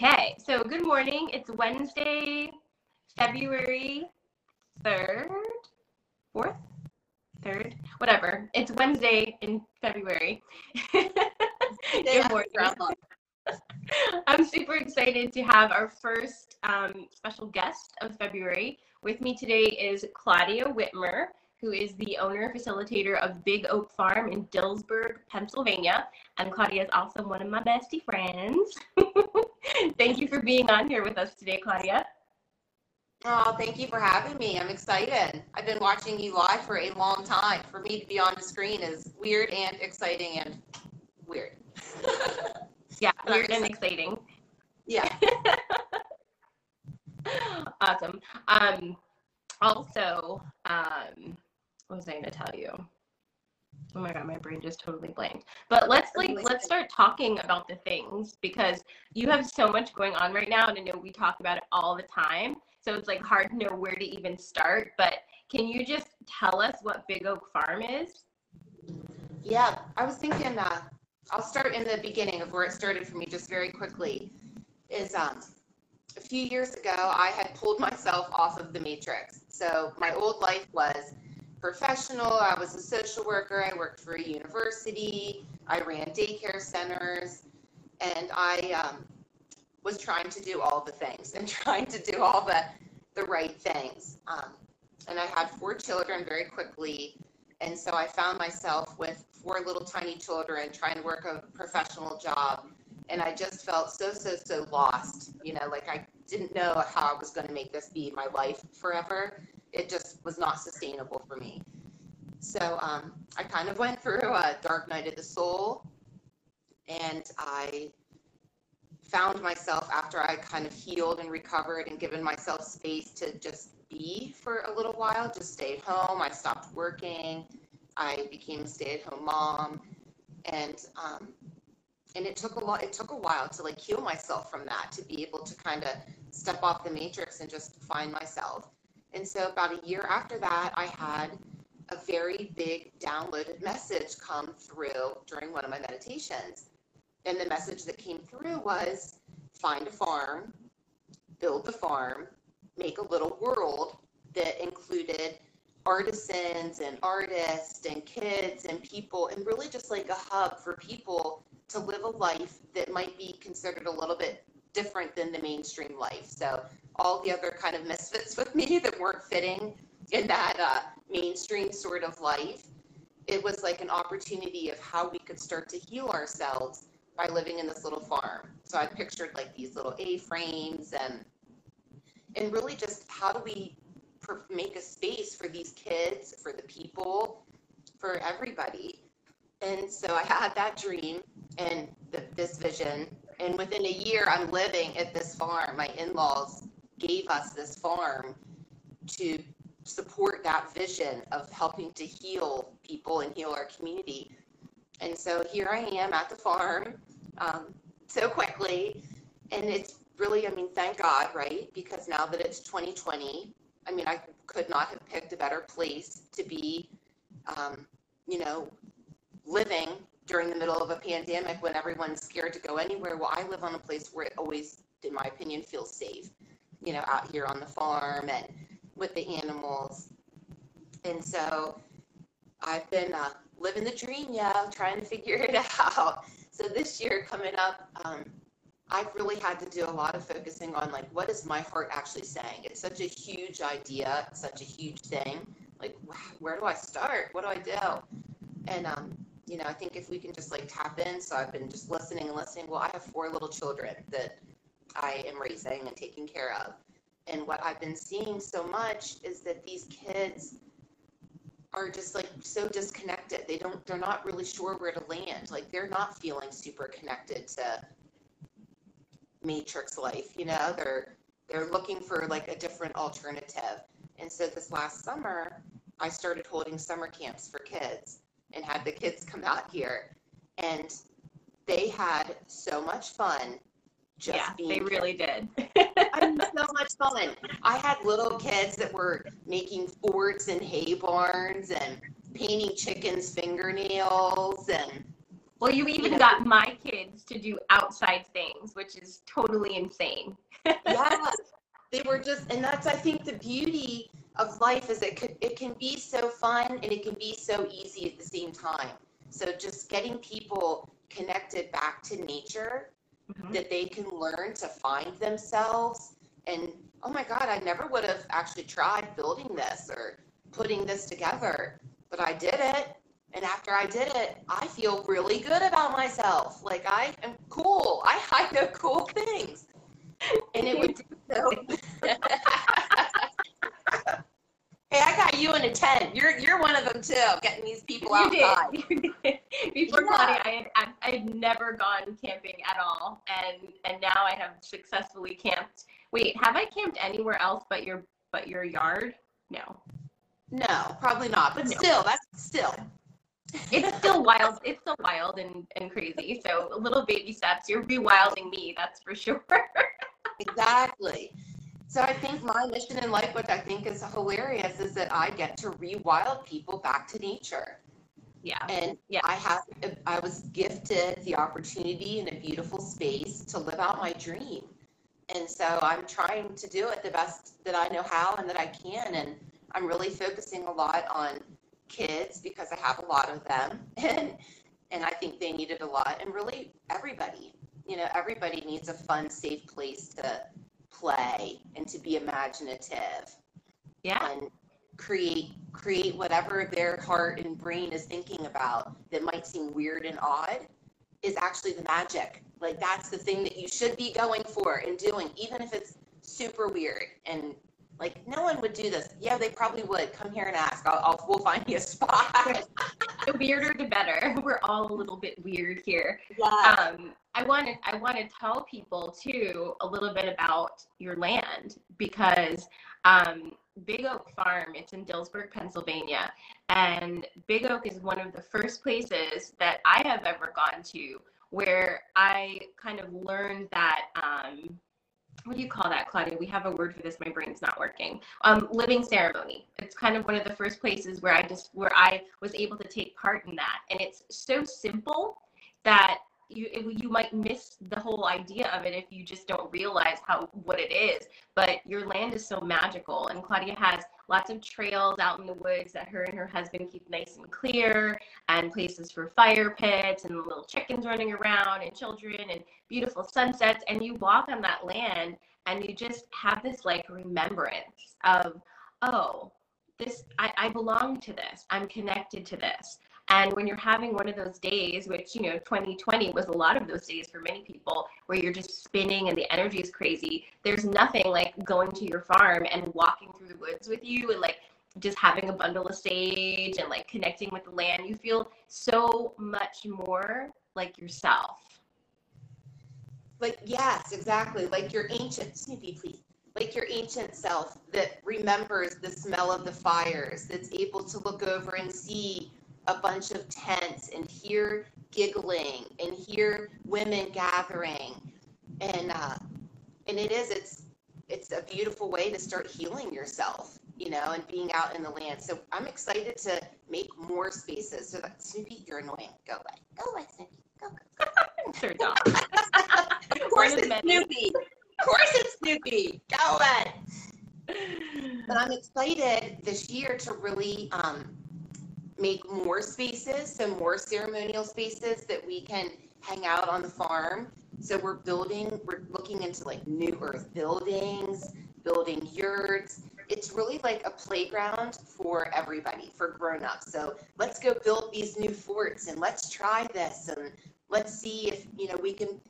Okay, so good morning. It's Wednesday, February 3rd, 4th, 3rd, whatever. It's Wednesday in February. good morning. I'm super excited to have our first um, special guest of February. With me today is Claudia Whitmer, who is the owner and facilitator of Big Oak Farm in Dillsburg, Pennsylvania. And Claudia is also one of my bestie friends. Thank you for being on here with us today, Claudia. Oh, thank you for having me. I'm excited. I've been watching you live for a long time. For me to be on the screen is weird and exciting and weird. yeah, weird and exciting. Yeah. awesome. Um, also, um, what was I going to tell you? Oh my god, my brain just totally blanked. But let's like let's start talking about the things because you have so much going on right now, and I know we talk about it all the time. So it's like hard to know where to even start. But can you just tell us what Big Oak Farm is? Yeah, I was thinking. Uh, I'll start in the beginning of where it started for me, just very quickly. Is um, a few years ago, I had pulled myself off of the matrix. So my old life was professional. I was a social worker. I worked for a university. I ran daycare centers. And I um, was trying to do all the things and trying to do all the, the right things. Um, and I had four children very quickly. And so I found myself with four little tiny children trying to work a professional job. And I just felt so, so, so lost. You know, like I didn't know how I was going to make this be my life forever it just was not sustainable for me. So um, I kind of went through a dark night of the soul, and I found myself after I kind of healed and recovered and given myself space to just be for a little while, just stayed home. I stopped working. I became a stay-at-home mom, and um, and it took a lot. It took a while to like heal myself from that, to be able to kind of step off the matrix and just find myself. And so about a year after that, I had a very big downloaded message come through during one of my meditations. And the message that came through was find a farm, build the farm, make a little world that included artisans and artists and kids and people, and really just like a hub for people to live a life that might be considered a little bit different than the mainstream life. So all the other kind of misfits with me that weren't fitting in that uh, mainstream sort of life. It was like an opportunity of how we could start to heal ourselves by living in this little farm. So I pictured like these little A-frames and and really just how do we make a space for these kids, for the people, for everybody. And so I had that dream and the, this vision. And within a year, I'm living at this farm. My in laws gave us this farm to support that vision of helping to heal people and heal our community. And so here I am at the farm um, so quickly. And it's really, I mean, thank God, right? Because now that it's 2020, I mean, I could not have picked a better place to be, um, you know, living during the middle of a pandemic when everyone's scared to go anywhere. Well, I live on a place where it always, in my opinion, feels safe you know, out here on the farm and with the animals. And so I've been uh, living the dream, yeah, trying to figure it out. So this year coming up, um, I've really had to do a lot of focusing on like, what is my heart actually saying? It's such a huge idea, such a huge thing. Like, where do I start? What do I do? And, um, you know, I think if we can just like tap in, so I've been just listening and listening. Well, I have four little children that I am raising and taking care of. And what I've been seeing so much is that these kids are just like so disconnected. They don't they're not really sure where to land. Like they're not feeling super connected to matrix life, you know? They're they're looking for like a different alternative. And so this last summer, I started holding summer camps for kids and had the kids come out here and they had so much fun just yeah, being they really did. I had so much fun. I had little kids that were making forts and hay barns and painting chickens' fingernails and Well, you even know. got my kids to do outside things, which is totally insane. yeah they were just and that's i think the beauty of life is it could it can be so fun and it can be so easy at the same time. So just getting people connected back to nature Mhm. that they can learn to find themselves and oh my god i never would have actually tried building this or putting this together but i did it. And after i did it i feel really good about myself. Like i am cool. I, I know cool things. And it would do so hey i got you in a tent you're you're one of them too getting these people You outside did. You did. Before Yeah. Claudia, I had, I had never gone camping at all, and and now I have successfully camped. Wait, have I camped anywhere else but your but your yard? No. no probably not but No. still that's still It's still wild. It's still wild and, and crazy. So little baby steps. You're rewilding me, that's for sure. Exactly. So I think my mission in life, which I think is hilarious, is that I get to rewild people back to nature. yeah. And Yeah. I have, I was gifted the opportunity in a beautiful space to live out my dream. And so I'm trying to do it the best that I know how and that I can. And I'm really focusing a lot on kids because I have a lot of them. And, and I think they need it a lot. And really everybody, you know, everybody needs a fun, safe place to play and to be imaginative. Yeah. and create create whatever their heart and brain is thinking about that might seem weird and odd is actually the magic. Like that's the thing that you should be going for and doing even if it's super weird. And like no one would do this. Yeah they probably would. Come here and ask. I'll, I'll we'll find you a spot. The weirder the better. We're all a little bit weird here. yeah. Um, I wanted I want to tell people too a little bit about your land because um, Big Oak Farm it's in Dillsburg, Pennsylvania, and Big Oak is one of the first places that I have ever gone to where I kind of learned that. Um, what do you call that, Claudia? We have a word for this. My brain's not working. Um, living ceremony. It's kind of one of the first places where I just where I was able to take part in that, and it's so simple that you it, you might miss the whole idea of it if you just don't realize how what it is. But your land is so magical, and Claudia has lots of trails out in the woods that her and her husband keep nice and clear, and places for fire pits and little chickens running around and children and beautiful sunsets. And you walk on that land, and you just have this like remembrance of oh this I, I belong to this i'm connected to this and when you're having one of those days, which, you know, 2020 was a lot of those days for many people, where you're just spinning and the energy is crazy, there's nothing like going to your farm and walking through the woods with you and like just having a bundle of sage and like connecting with the land. You feel so much more like yourself. like yes exactly like your ancient snoopy please like your ancient self that remembers the smell of the fires that's able to look over and see a bunch of tents and hear giggling and hear women gathering and uh and it is it's it's a beautiful way to start healing yourself you know and being out in the land so i'm excited to make more spaces so that snoopy you're annoying go away go away snoopy go Sure, dog. of course it's Snoopy. Of course it's Snoopy. Go ahead. But I'm excited this year to really um, make more spaces, so more ceremonial spaces that we can hang out on the farm. So we're building, we're looking into like new earth buildings, building yurts. It's really like a playground for everybody, for grown-ups. So let's go build these new forts and let's try this and let's see if, you know, we can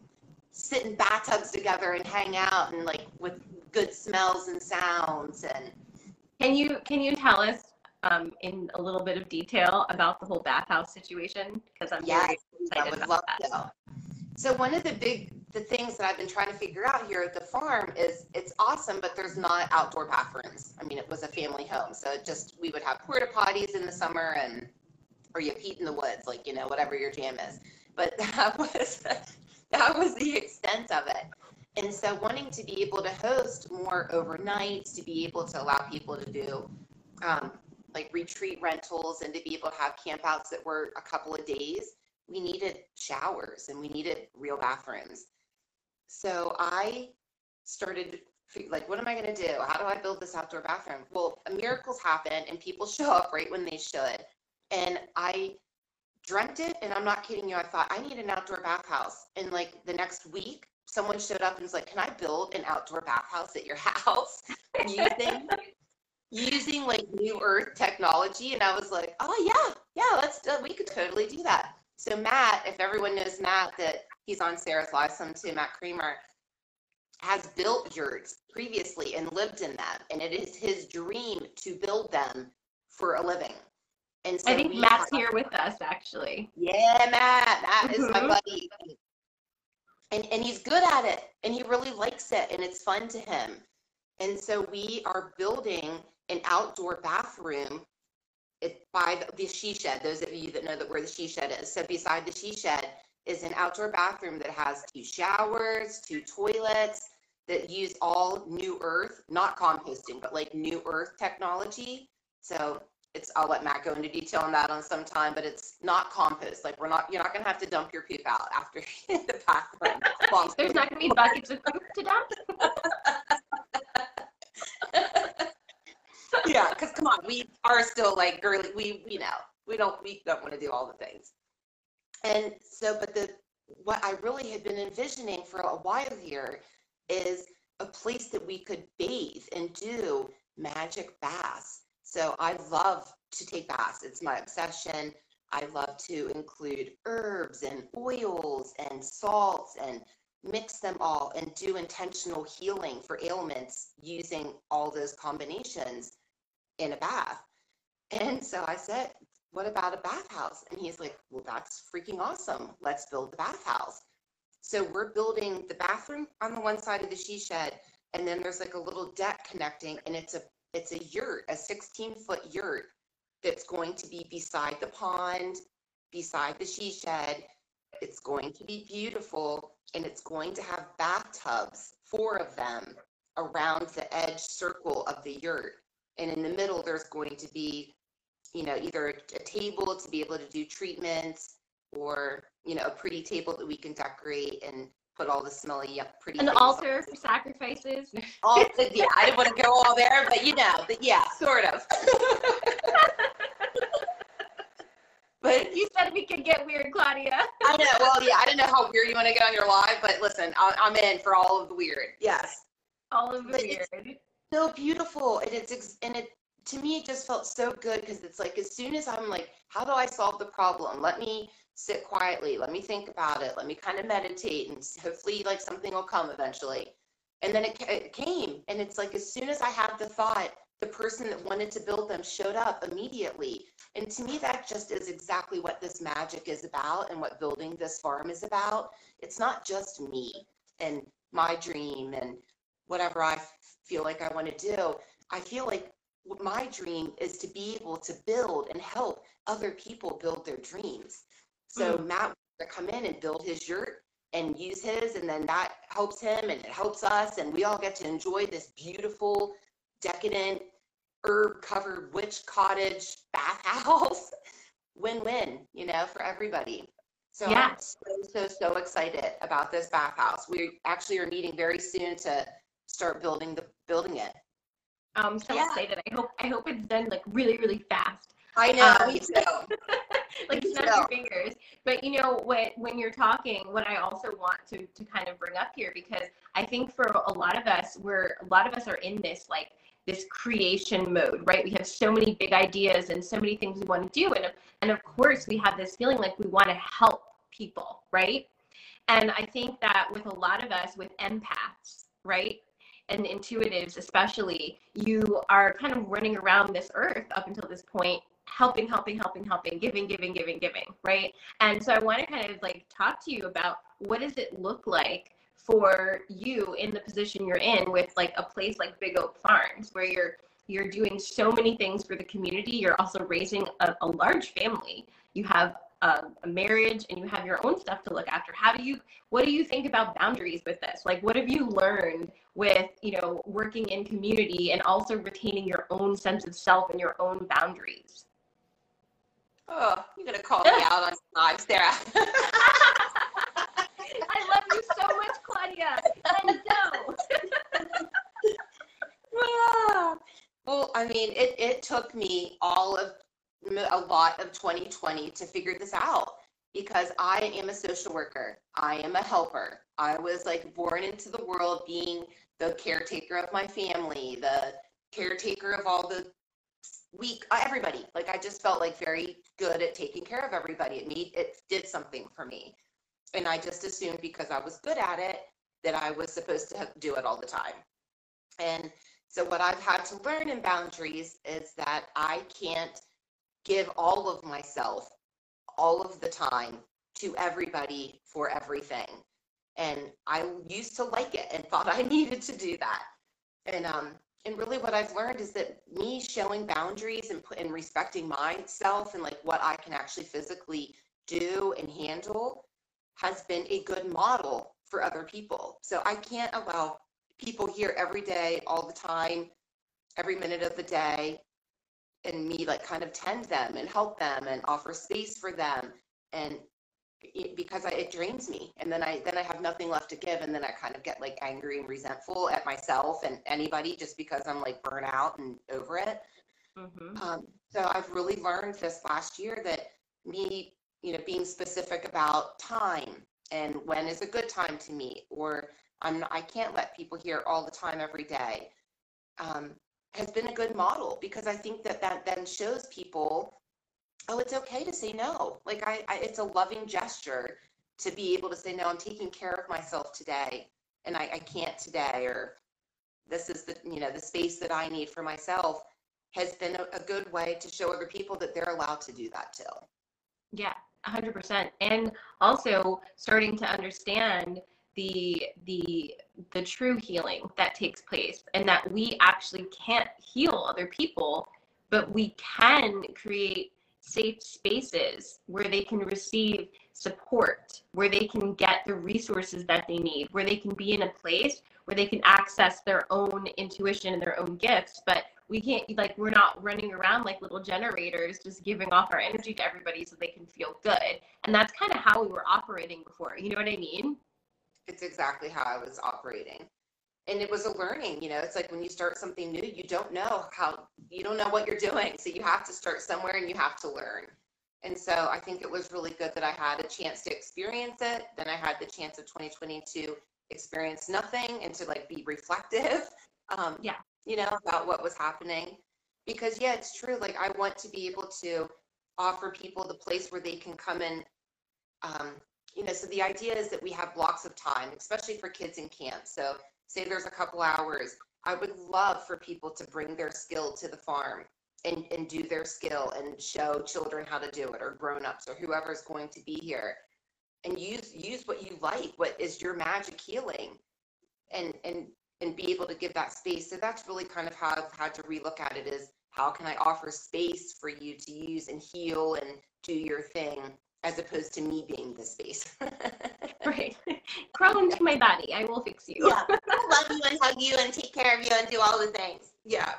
sit in bathtubs together and hang out and like with good smells and sounds and Can you can you tell us um, in a little bit of detail about the whole bathhouse situation? Because I'm Yes, excited would about love that. to. So one of the big the things that I've been trying to figure out here at the farm is it's awesome, but there's not outdoor bathrooms. I mean, it was a family home, so it just we would have porta potties in the summer and or you pee in the woods, like you know whatever your jam is. But that was that was the extent of it. And so wanting to be able to host more overnights, to be able to allow people to do um, like retreat rentals and to be able to have campouts that were a couple of days we needed showers and we needed real bathrooms. So I started like, what am I going to do? How do I build this outdoor bathroom? Well, miracles happen and people show up right when they should. And I dreamt it, and I'm not kidding you. I thought I need an outdoor bathhouse. And like the next week, someone showed up and was like, "Can I build an outdoor bathhouse at your house using using like new earth technology?" And I was like, "Oh yeah, yeah, let's do. We could totally do that." So Matt, if everyone knows Matt, that he's on Sarah's Live some too, Matt Creamer has built yurts previously and lived in them, and it is his dream to build them for a living. And so I think Matt's have- here with us actually. yeah, Matt. Matt is my Mhm. buddy. And and he's good at it and he really likes it and it's fun to him. And so we are building an outdoor bathroom it, by the, the she shed. Those of you that know that where the she shed is. So beside the she shed is an outdoor bathroom that has two showers, two toilets that use all new earth, not composting, but like new earth technology. So it's I'll let Matt go into detail on that on some time, but it's not compost. Like we're not you're not gonna have to dump your poop out after the bathroom. There's not going to be buckets of poop to dump. yeah, because come on, we are still like girly. We you know we don't we don't want to do all the things. And so, but the what I really had been envisioning for a while here is a place that we could bathe and do magic baths. So I love to take baths. It's my obsession. I love to include herbs and oils and salts and mix them all and do intentional healing for ailments using all those combinations in a bath. And so I said, What about a bathhouse? And he's like, Well, that's freaking awesome. Let's build the bathhouse. So we're building the bathroom on the one side of the she shed, and then there's like a little deck connecting, and it's a it's a yurt, a 16 foot yurt that's going to be beside the pond, beside the she shed. It's going to be beautiful, and it's going to have bathtubs, four of them, around the edge circle of the yurt. And in the middle, there's going to be, you know, either a, table to be able to do treatments or, you know, a pretty table that we can decorate and put all the smelly, yuck, pretty An altar for sacrifices. All, yeah, I didn't want to go all there, but you know, but yeah, sort of. but You said we could get weird, Claudia. I know, well, yeah, I don't know how weird you want to get on your live, but listen, I, I'm in for all of the weird. Yes. All of the But weird. So beautiful and it's and it to me it just felt so good because it's like as soon as i'm like how do i solve the problem? Let me sit quietly let me think about it let me kind of meditate and hopefully like something will come eventually. And then it, it came and it's like as soon as i had the thought the person that wanted to build them showed up immediately. And to me that just is exactly what this magic is about and what building this farm is about. It's not just me and my dream and whatever I feel like I want to do. I feel like my dream is to be able to build and help other people build their dreams. So mm. Matt will come in and build his yurt and use his, and then that helps him and it helps us, and we all get to enjoy this beautiful, decadent, herb-covered witch cottage bathhouse. Win-win, you know, for everybody. So Yeah. I'm so, so, so excited about this bathhouse. We actually are meeting very soon to start building the building it. I'm so Yeah. excited. I hope I hope it's done like really, really fast. I know, Um, me too. like Me snap too. your fingers. But you know what when you're talking, what I also want to to kind of bring up here because I think for a lot of us, we're a lot of us are in this like this creation mode, right? We have so many big ideas and so many things we want to do. And and of course we have this feeling like we want to help people, right? And I think that with a lot of us with empaths, right? And intuitives especially, you are kind of running around this earth up until this point helping, helping, helping, helping, giving, giving, giving, giving, right? And so I want to kind of like talk to you about what does it look like for you in the position you're in with like a place like Big Oak Farms where you're you're doing so many things for the community. You're also raising a, a large family. You have a, a marriage and you have your own stuff to look after. How do you what do you think about boundaries with this? Like what have you learned with, you know, working in community and also retaining your own sense of self and your own boundaries? Oh, you're gonna call me out on live, Sarah. I love you so much, Claudia. And no. Ah. well, I mean, it, it took me all of a lot of 2020 to figure this out because I am a social worker. I am a helper. I was like born into the world being the caretaker of my family, the caretaker of all the weak uh, everybody. Like I just felt like very good at taking care of everybody. It made it did something for me. And I just assumed because I was good at it that I was supposed to do it all the time. And so what I've had to learn in boundaries is that I can't give all of myself all of the time to everybody for everything. And I used to like it and thought I needed to do that. And um and really what I've learned is that me showing boundaries and and respecting myself and like what I can actually physically do and handle has been a good model for other people. So I can't allow people here every day, all the time, every minute of the day, and me like kind of tend them and help them and offer space for them. And it, because I, it drains me. And then i then i have nothing left to give. And then i kind of get like angry and resentful at myself and anybody just because i'm like burnt out and over it. Mm-hmm. um, so i've really learned this last year that me you know being specific about time and when is a good time to meet or i'm i can't let people here all the time every day. Um, has been a good model because I think that that then shows people, oh, it's okay to say no. Like I, I it's a loving gesture to be able to say no. I'm taking care of myself today, and I, I can't today, or this is the you know the space that I need for myself has been a, a good way to show other people that they're allowed to do that too. Yeah, 100%. And also starting to understand the the the true healing that takes place and that we actually can't heal other people but we can create safe spaces where they can receive support where they can get the resources that they need where they can be in a place where they can access their own intuition and their own gifts. But we can't like we're not running around like little generators just giving off our energy to everybody so they can feel good. And that's kind of how we were operating before you know what i mean it's exactly how I was operating. And it was a learning, you know, it's like when you start something new, you don't know how, you don't know what you're doing. So you have to start somewhere and you have to learn. And so I think it was really good that I had a chance to experience it. Then I had the chance of 2020 to experience nothing and to like be reflective, um, yeah, you know, about what was happening. Because yeah, it's true. Like I want to be able to offer people the place where they can come and um, you know, so the idea is that we have blocks of time, especially for kids in camp. So say there's a couple hours. I would love for people to bring their skill to the farm and, and do their skill and show children how to do it or grown-ups or whoever's going to be here and use use what you like, what is your magic healing and and and be able to give that space. So that's really kind of how I've had to relook at it is how can I offer space for you to use and heal and do your thing as opposed to me being the space. right. Crawl into my body. I will fix you. yeah. I love you and hug you and take care of you and do all the things. Yeah.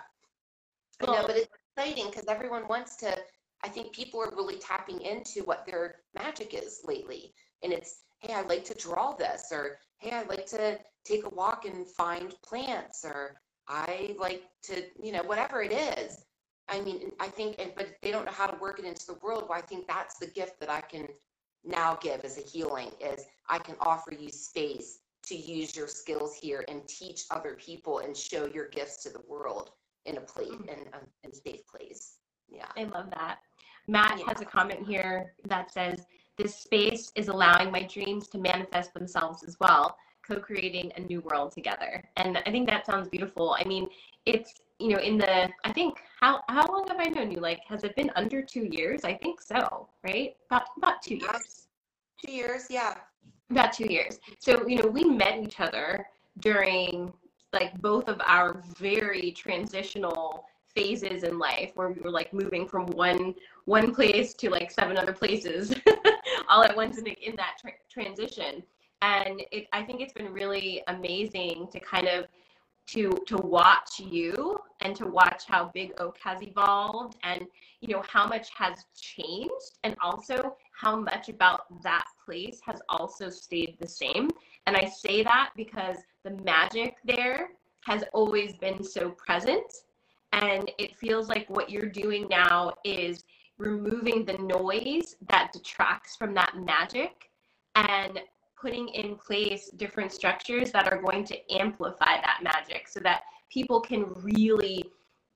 Cool. I know, but it's exciting because everyone wants to. I think people are really tapping into what their magic is lately. And it's, hey, I like to draw this, or hey, I like to take a walk and find plants, or I like to, you know, whatever it is. I mean, I think, and, but they don't know how to work it into the world. Well, I think that's the gift that I can now give as a healing is I can offer you space to use your skills here and teach other people and show your gifts to the world in a place mm-hmm. in a in safe place. Yeah. I love that. Matt yeah. has a comment here that says, this space is allowing my dreams to manifest themselves as well, co-creating a new world together. And I think that sounds beautiful. I mean, it's you know, in the I think how how long have I known you? Like, has it been under two years? I think so, right? About about two years. Two years, yeah. About two years. So you know, we met each other during like both of our very transitional phases in life where we were like moving from one one place to like seven other places all at once in, in that tra- transition and it, i think it's been really amazing to kind of to to watch you and to watch how Big Oak has evolved and you know how much has changed and also how much about that place has also stayed the same. And I say that because the magic there has always been so present and it feels like what you're doing now is removing the noise that detracts from that magic and putting in place different structures that are going to amplify that magic so that people can really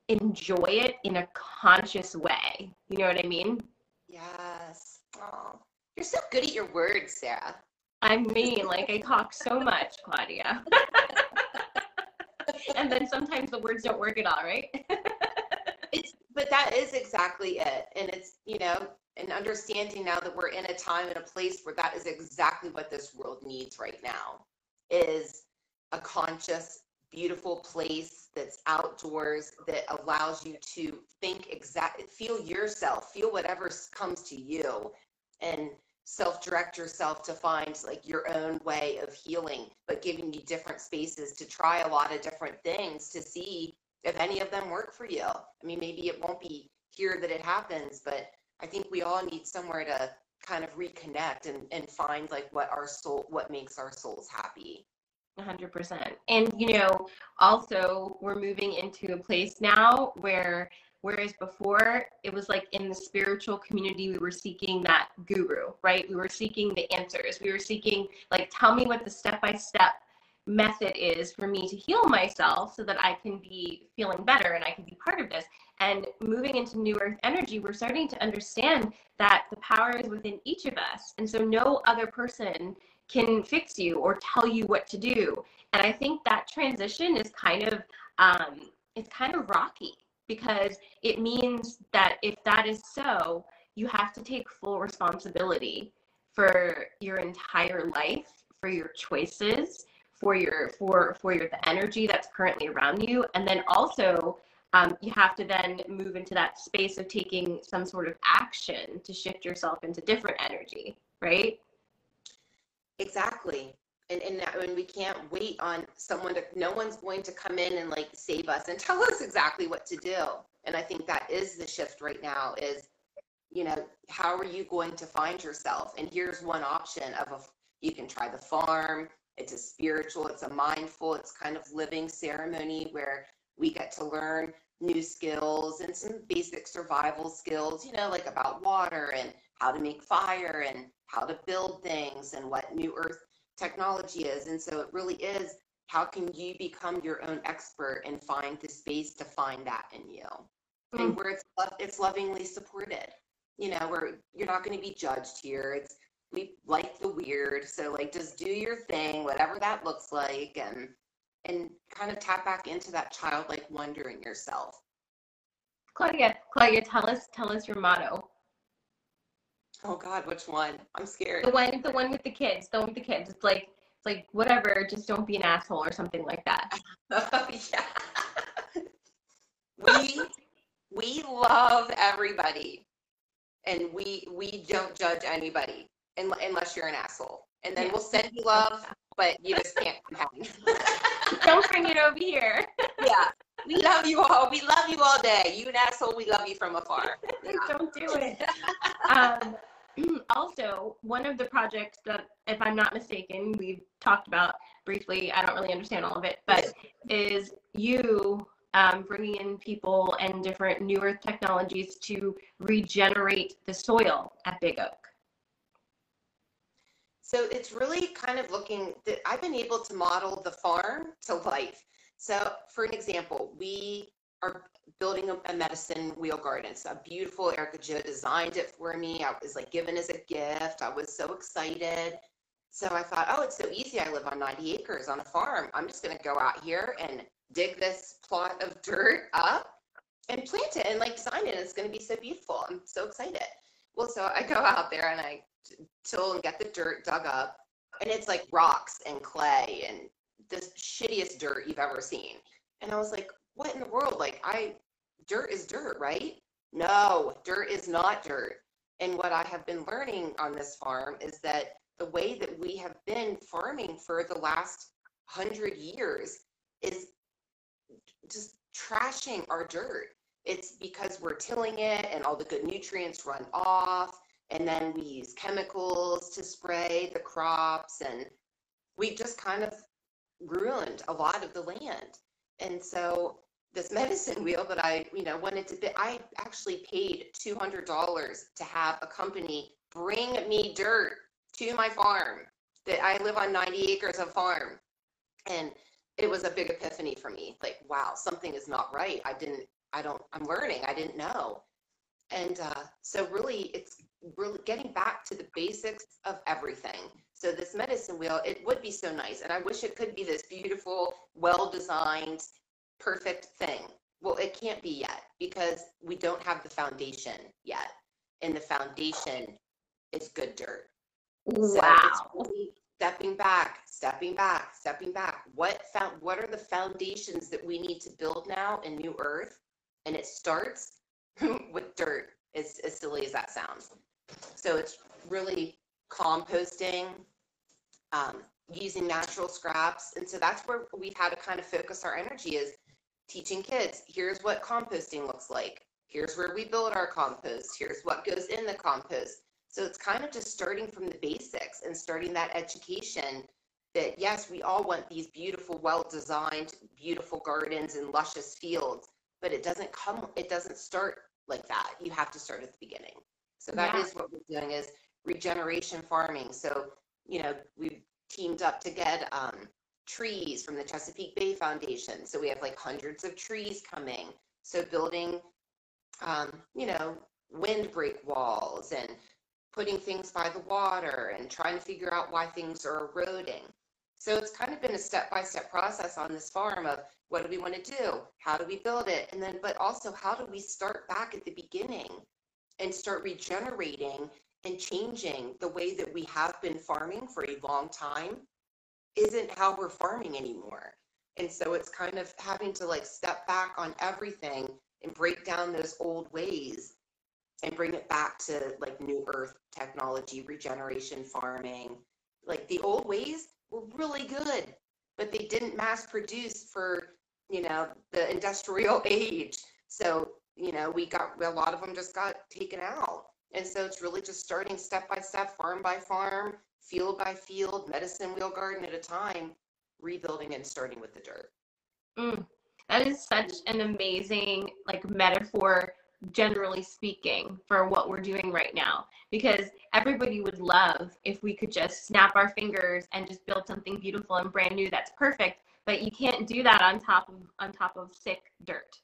enjoy it in a conscious way. You know what I mean? Yes. Oh, you're so good at your words, Sarah. I mean, like I talk so much, Claudia. and then sometimes the words don't work at all, right? it's but that is exactly it. And it's, you know, and understanding now that we're in a time and a place where that is exactly what this world needs right now is a conscious beautiful place that's outdoors that allows you to think exact feel yourself feel whatever comes to you and self-direct yourself to find like your own way of healing but giving you different spaces to try a lot of different things to see if any of them work for you. I mean maybe it won't be here that it happens but i think we all need somewhere to kind of reconnect and, and find like what our soul what makes our souls happy 100%. And, you know, also we're moving into a place now where, whereas before it was like in the spiritual community, we were seeking that guru, right? We were seeking the answers. We were seeking, like, tell me what the step by step method is for me to heal myself so that I can be feeling better and I can be part of this. And moving into New Earth energy, we're starting to understand that the power is within each of us. And so no other person can fix you or tell you what to do. And I think that transition is kind of um, it's kind of rocky because it means that if that is so, you have to take full responsibility for your entire life, for your choices, for your for for your the energy that's currently around you, and then also um, you have to then move into that space of taking some sort of action to shift yourself into different energy, right? Exactly. And, and that, and we can't wait on someone to, no one's going to come in and like save us and tell us exactly what to do. And I think that is the shift right now is, you know, how are you going to find yourself? And here's one option of a, you can try the farm. It's a spiritual, it's a mindful, it's kind of living ceremony where we get to learn new skills and some basic survival skills, you know, like about water and how to make fire and how to build things and what new earth technology is. And so it really is how can you become your own expert and find the space to find that in you? Mm. and where it's it's lovingly supported you know where you're not going to be judged here. It's we like the weird. So like just do your thing whatever that looks like and and kind of tap back into that childlike wonder in yourself. Claudia claudia tell us tell us your motto Oh God, which one? I'm scared. The one, the one with the kids. The one with the kids. It's like, it's like whatever. Just don't be an asshole or something like that. oh yeah. we we love everybody, and we we don't judge anybody unless you're an asshole. And then yeah. we'll send you love, but you just can't come don't bring it over here. yeah. We love you all. We love you all day. You an asshole. We love you from afar. Don't do it. Um, also, one of the projects that, if I'm not mistaken, we've talked about briefly, I don't really understand all of it, but is you um, bringing in people and different new earth technologies to regenerate the soil at Big Oak. So it's really kind of looking that I've been able to model the farm to life. So, for an example, we are building a, a, medicine wheel garden. It's a beautiful Erica Jo designed it for me. I was like given as a gift. I was so excited. So I thought, oh, it's so easy. I live on 90 acres on a farm. I'm just going to go out here and dig this plot of dirt up and plant it and like design it. It's going to be so beautiful. I'm so excited. Well, so I go out there and I till and get the dirt dug up, and it's like rocks and clay and the shittiest dirt you've ever seen. And I was like, what in the world? Like, I, dirt is dirt, right? No, dirt is not dirt. And what I have been learning on this farm is that the way that we have been farming for the last hundred years is just trashing our dirt. It's because we're tilling it and all the good nutrients run off. And then we use chemicals to spray the crops. And we just kind of ruined a lot of the land. And so this medicine wheel that I, you know, wanted to, be, I actually paid $200 to have a company bring me dirt to my farm that I live on 90 acres of farm. And it was a big epiphany for me. Like, wow, something is not right. I didn't, I don't, I'm learning. I didn't know. And uh, so really it's really getting back to the basics of everything. So this medicine wheel, it would be so nice. And I wish it could be this beautiful, well-designed, perfect thing. Well, it can't be yet because we don't have the foundation yet. And the foundation is good dirt. So Wow. really stepping back, stepping back, stepping back. What found what are the foundations that we need to build now in New Earth? And it starts with dirt, as, as silly as that sounds. So it's really composting, um, using natural scraps. And so that's where we've had to kind of focus our energy is teaching kids, here's what composting looks like. Here's where we build our compost. Here's what goes in the compost. So it's kind of just starting from the basics and starting that education that yes, we all want these beautiful, well-designed, beautiful gardens and luscious fields, but it doesn't come, it doesn't start like that. You have to start at the beginning. So that Yeah. is what we're doing is regeneration farming. So, you know, we've teamed up to get um, trees from the Chesapeake Bay Foundation. So we have like hundreds of trees coming. So building, um, you know, windbreak walls and putting things by the water and trying to figure out why things are eroding. So it's kind of been a step-by-step process on this farm of what do we want to do? How do we build it? And then, but also how do we start back at the beginning and start regenerating and changing the way that we have been farming for a long time isn't how we're farming anymore. And so it's kind of having to like step back on everything and break down those old ways and bring it back to like new earth technology, regeneration farming. Like the old ways were really good, but they didn't mass produce for, you know, the industrial age. So, you know, we got a lot of them just got taken out. And so it's really just starting step by step, farm by farm, field by field, medicine wheel garden at a time, rebuilding and starting with the dirt. Mm, that is such an amazing like metaphor generally speaking for what we're doing right now because everybody would love if we could just snap our fingers and just build something beautiful and brand new that's perfect but you can't do that on top of on top of sick dirt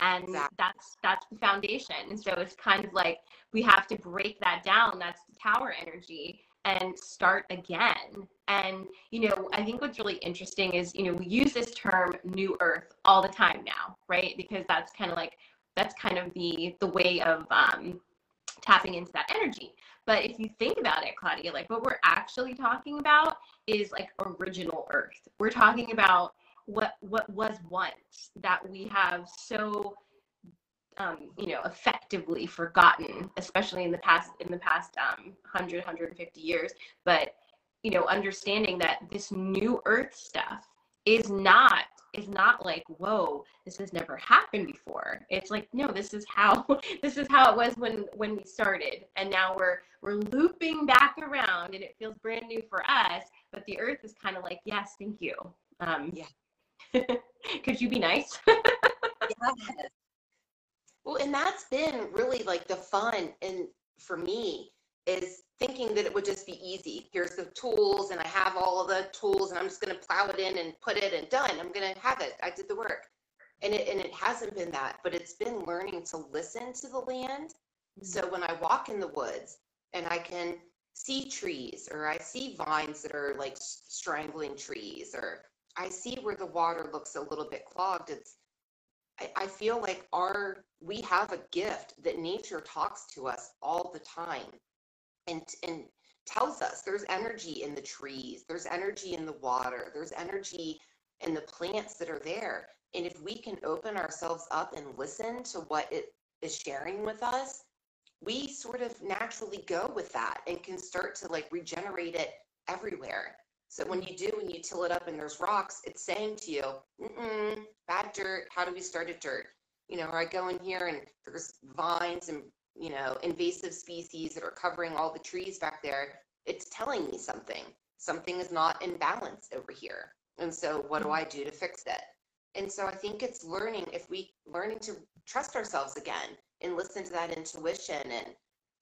and Exactly. that's that's the foundation. And so it's kind of like we have to break that down that's the tower energy and start again. And you know i think what's really interesting is you know we use this term new earth all the time now right? Because that's kind of like that's kind of the the way of um, tapping into that energy. But if you think about it claudia like what we're actually talking about is like original earth. We're talking about what what was once that we have so um, you know effectively forgotten especially in the past in the past um, 100 150 years. But you know understanding that this new earth stuff is not is not like whoa this has never happened before. It's like no this is how this is how it was when when we started. And now we're we're looping back around and it feels brand new for us but the earth is kind of like yes thank you. Um Yeah. could you be nice Yes. Well, and that's been really like the fun and for me is thinking that it would just be easy. Here's the tools and I have all of the tools and I'm just going to plow it in and put it and done. I'm going to have it. I did the work. And it and it hasn't been that, but it's been learning to listen to the land. So mm-hmm. when I walk in the woods and I can see trees or I see vines that are like strangling trees or I see where the water looks a little bit clogged, it's I, I feel like our we have a gift that nature talks to us all the time and and tells us there's energy in the trees there's energy in the water there's energy in the plants that are there. And if we can open ourselves up and listen to what it is sharing with us we sort of naturally go with that and can start to like regenerate it everywhere So when you do, when you till it up and there's rocks, it's saying to you, Mm-mm, bad dirt. How do we start a dirt? You know, or I go in here and there's vines and, you know, invasive species that are covering all the trees back there. It's telling me something. Something is not in balance over here. And so what do hmm. I do to fix it? And so I think it's learning if we learning to trust ourselves again and listen to that intuition and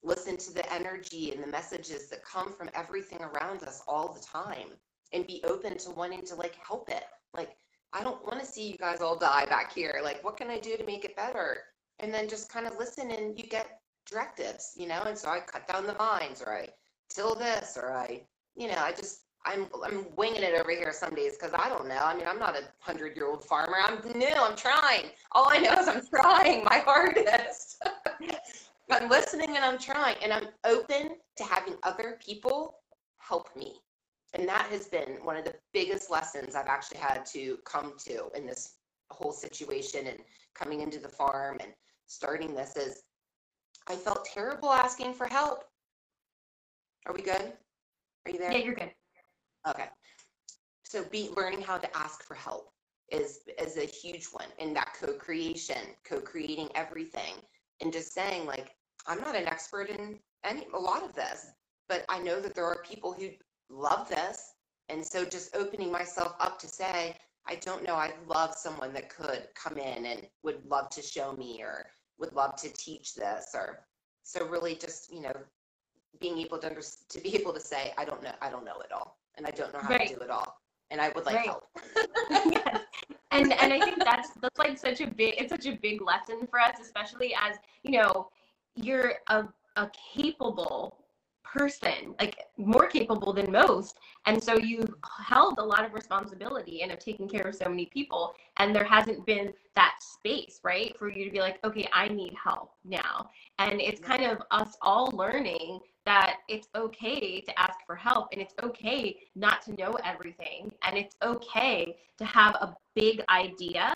listen to the energy and the messages that come from everything around us all the time and be open to wanting to like help it. Like, I don't want to see you guys all die back here. Like, what can I do to make it better? And then just kind of listen and you get directives, you know? And so I cut down the vines or I till this or I, you know, I just, I'm, I'm winging it over here some days because I don't know. I mean, I'm not a hundred year old farmer. I'm new. I'm trying. All I know is I'm trying my hardest. I'm listening and I'm trying and I'm open to having other people help me. And that has been one of the biggest lessons I've actually had to come to in this whole situation and coming into the farm and starting this is I felt terrible asking for help. Are we good? Are you there? Yeah, you're good. Okay. So be learning how to ask for help is is a huge one in that co-creation, co-creating everything and just saying like i'm not an expert in any a lot of this but i know that there are people who love this and so just opening myself up to say i don't know i love someone that could come in and would love to show me or would love to teach this or so really just you know being able to under, to be able to say i don't know i don't know it all and i don't know how Right. to do it all and i would like Right. help yes. And and I think that's that's like such a big it's such a big lesson for us, especially as you know, you're a a capable person, like more capable than most. And so you've held a lot of responsibility and have taken care of so many people. And there hasn't been that space, right? For you to be like, okay, I need help now. And it's kind of us all learning that it's okay to ask for help and it's okay not to know everything and it's okay to have a big idea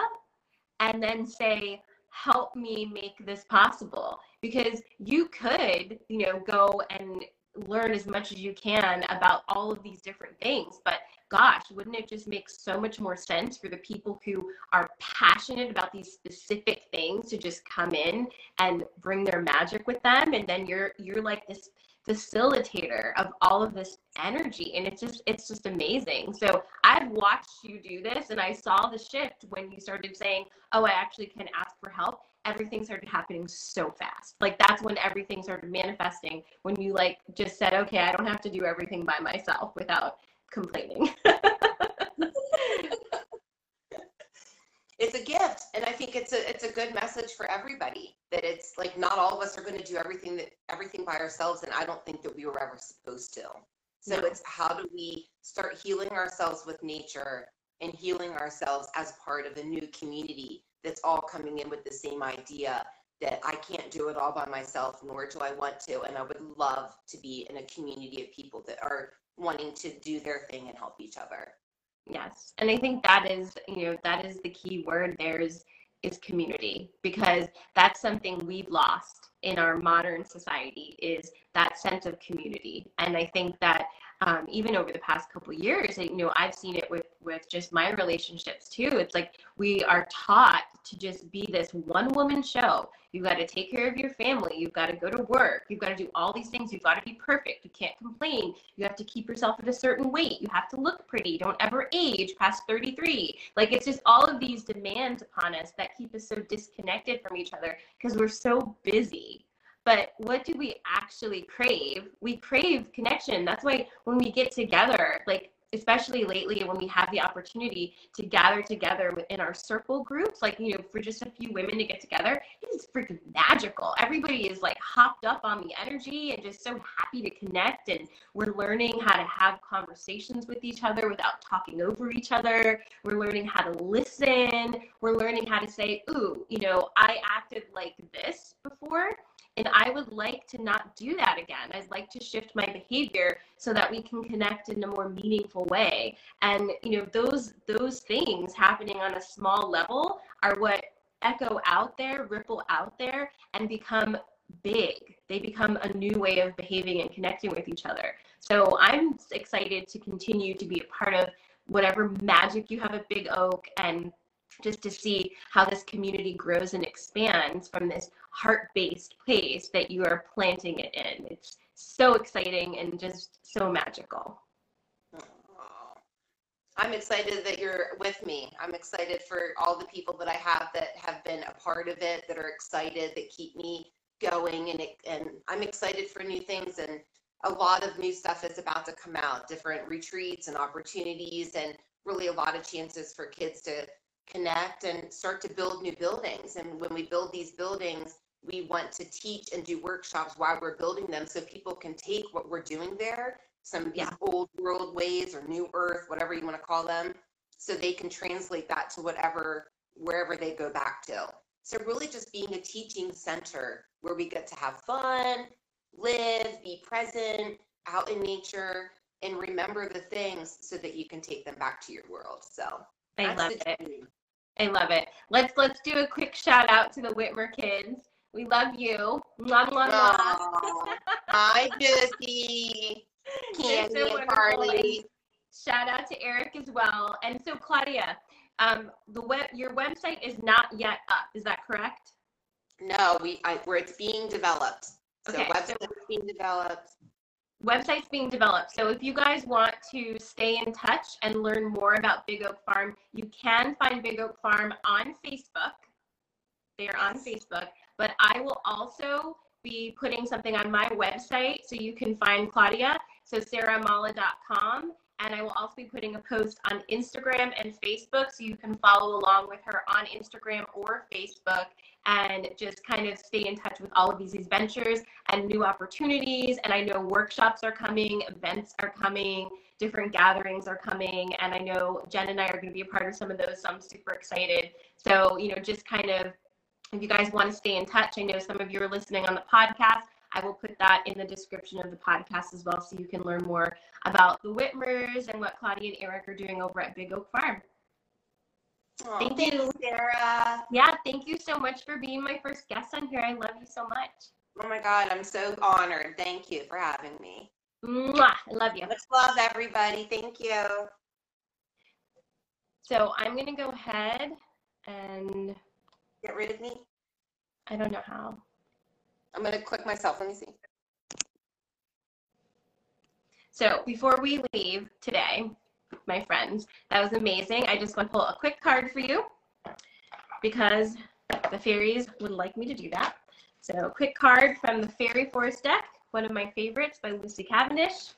and then say help me make this possible because you could you know go and learn as much as you can about all of these different things. But gosh wouldn't it just make so much more sense for the people who are passionate about these specific things to just come in and bring their magic with them? And then you're you're like this facilitator of all of this energy and it's just it's just amazing. So i've watched you do this and i saw the shift when you started saying oh i actually can ask for help everything started happening so fast. Like that's when everything started manifesting when you like just said okay i don't have to do everything by myself without complaining. It's a gift and i think it's a it's a good message for everybody that it's like not all of us are going to do everything that everything by ourselves and i don't think that we were ever supposed to. So No. it's how do we start healing ourselves with nature and healing ourselves as part of a new community that's all coming in with the same idea that i can't do it all by myself nor do i want to and i would love to be in a community of people that are wanting to do their thing and help each other Yes. And I think that is, you know, that is the key word there is is community because that's something we've lost in our modern society is that sense of community. And I think that um, even over the past couple years, you know, I've seen it with with just my relationships too. It's like we are taught to just be this one woman show. You've got to take care of your family. You've got to go to work. You've got to do all these things. You've got to be perfect. You can't complain. You have to keep yourself at a certain weight. You have to look pretty. Don't ever age past 33. Like it's just all of these demands upon us that keep us so disconnected from each other because we're so busy. But what do we actually crave? We crave connection. That's why when we get together, like especially lately when we have the opportunity to gather together within our circle groups, like, you know, for just a few women to get together, it is freaking magical. Everybody is like hopped up on the energy and just so happy to connect. And we're learning how to have conversations with each other without talking over each other. We're learning how to listen. We're learning how to say, ooh, you know, I acted like this before and I would like to not do that again. I'd like to shift my behavior so that we can connect in a more meaningful way. And you know, those those things happening on a small level are what echo out there, ripple out there, and become big. They become a new way of behaving and connecting with each other. So I'm excited to continue to be a part of whatever magic you have at Big Oak and just to see how this community grows and expands from this heart-based place that you are planting it in. It's so exciting and just so magical. I'm excited that you're with me. I'm excited for all the people that I have that have been a part of it, that are excited, that keep me going, and it, and I'm excited for new things. And a lot of new stuff is about to come out, different retreats and opportunities, and really a lot of chances for kids to connect and start to build new buildings. And when we build these buildings, we want to teach and do workshops while we're building them so people can take what we're doing there, some of these Yeah. old world ways or new earth, whatever you want to call them, so they can translate that to whatever, wherever they go back to. So really just being a teaching center where we get to have fun, live, be present, out in nature, and remember the things so that you can take them back to your world. So I that's love it. dream. I love it. Let's let's do a quick shout out to the Whitmer kids. We love you. Mwah, mwah, mwah. Hi, Jesse. Candy so and. Carly. Shout out to Eric as well. And so Claudia, um, the web your website is not yet up. Is that correct? No, we, I, where it's being developed. So Okay, so- website is being developed. Website's being developed. So if you guys want to stay in touch and learn more about Big Oak Farm, you can find Big Oak Farm on Facebook. They are on Facebook. But I will also be putting something on my website so you can find Claudia. So sarahmala.com. And I will also be putting a post on Instagram and Facebook so you can follow along with her on Instagram or Facebook and just kind of stay in touch with all of these adventures and new opportunities. And I know workshops are coming, events are coming, different gatherings are coming. And I know Jen and I are going to be a part of some of those. So I'm super excited. So, you know, just kind of if you guys want to stay in touch, I know some of you are listening on the podcast. I will put that in the description of the podcast as well so you can learn more about the Whitmers and what Claudia and Eric are doing over at Big Oak Farm. Aw, Thank thanks, you. Sarah. Yeah, thank you so much for being my first guest on here. I love you so much. Oh my God, I'm so honored. Thank you for having me. Mwah, I love you. Much love, everybody. Thank you. So I'm going to go ahead and Get rid of me. I don't know how. I'm gonna click myself. Let me see. So before we leave today, my friends, that was amazing. I just want to pull a quick card for you because the fairies would like me to do that. So quick card from the Fairy Forest deck, one of my favorites by Lucy Cavendish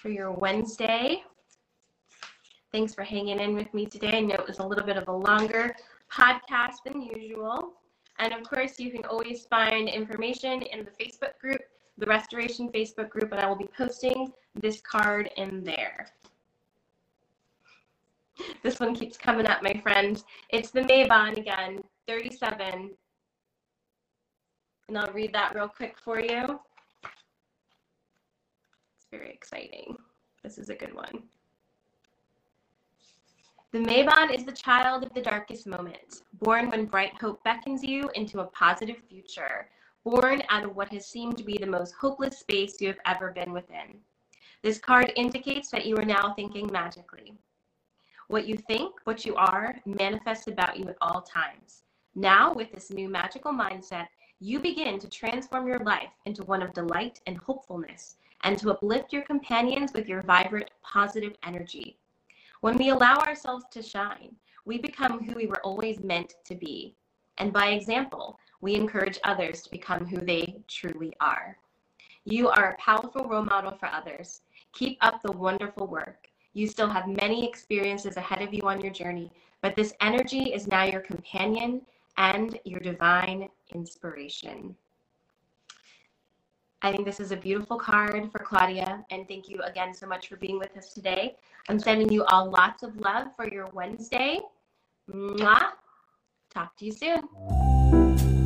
for your Wednesday. Thanks for hanging in with me today. I know it was a little bit of a longer podcast than usual. And of course, you can always find information in the Facebook group, the Restoration Facebook group, and I will be posting this card in there. This one keeps coming up, my friend. It's the Maybon again, 37. And I'll read that real quick for you. It's very exciting. This is a good one. The Maybon is the child of the darkest moment, born when bright hope beckons you into a positive future, born out of what has seemed to be the most hopeless space you have ever been within. This card indicates that you are now thinking magically. What you think, what you are, manifests about you at all times. Now, with this new magical mindset, you begin to transform your life into one of delight and hopefulness, and to uplift your companions with your vibrant, positive energy. When we allow ourselves to shine, we become who we were always meant to be. And by example, we encourage others to become who they truly are. You are a powerful role model for others. Keep up the wonderful work. You still have many experiences ahead of you on your journey, but this energy is now your companion and your divine inspiration. I think this is a beautiful card for Claudia, and thank you again so much for being with us today. I'm sending you all lots of love for your Wednesday. Mwah. Talk to you soon.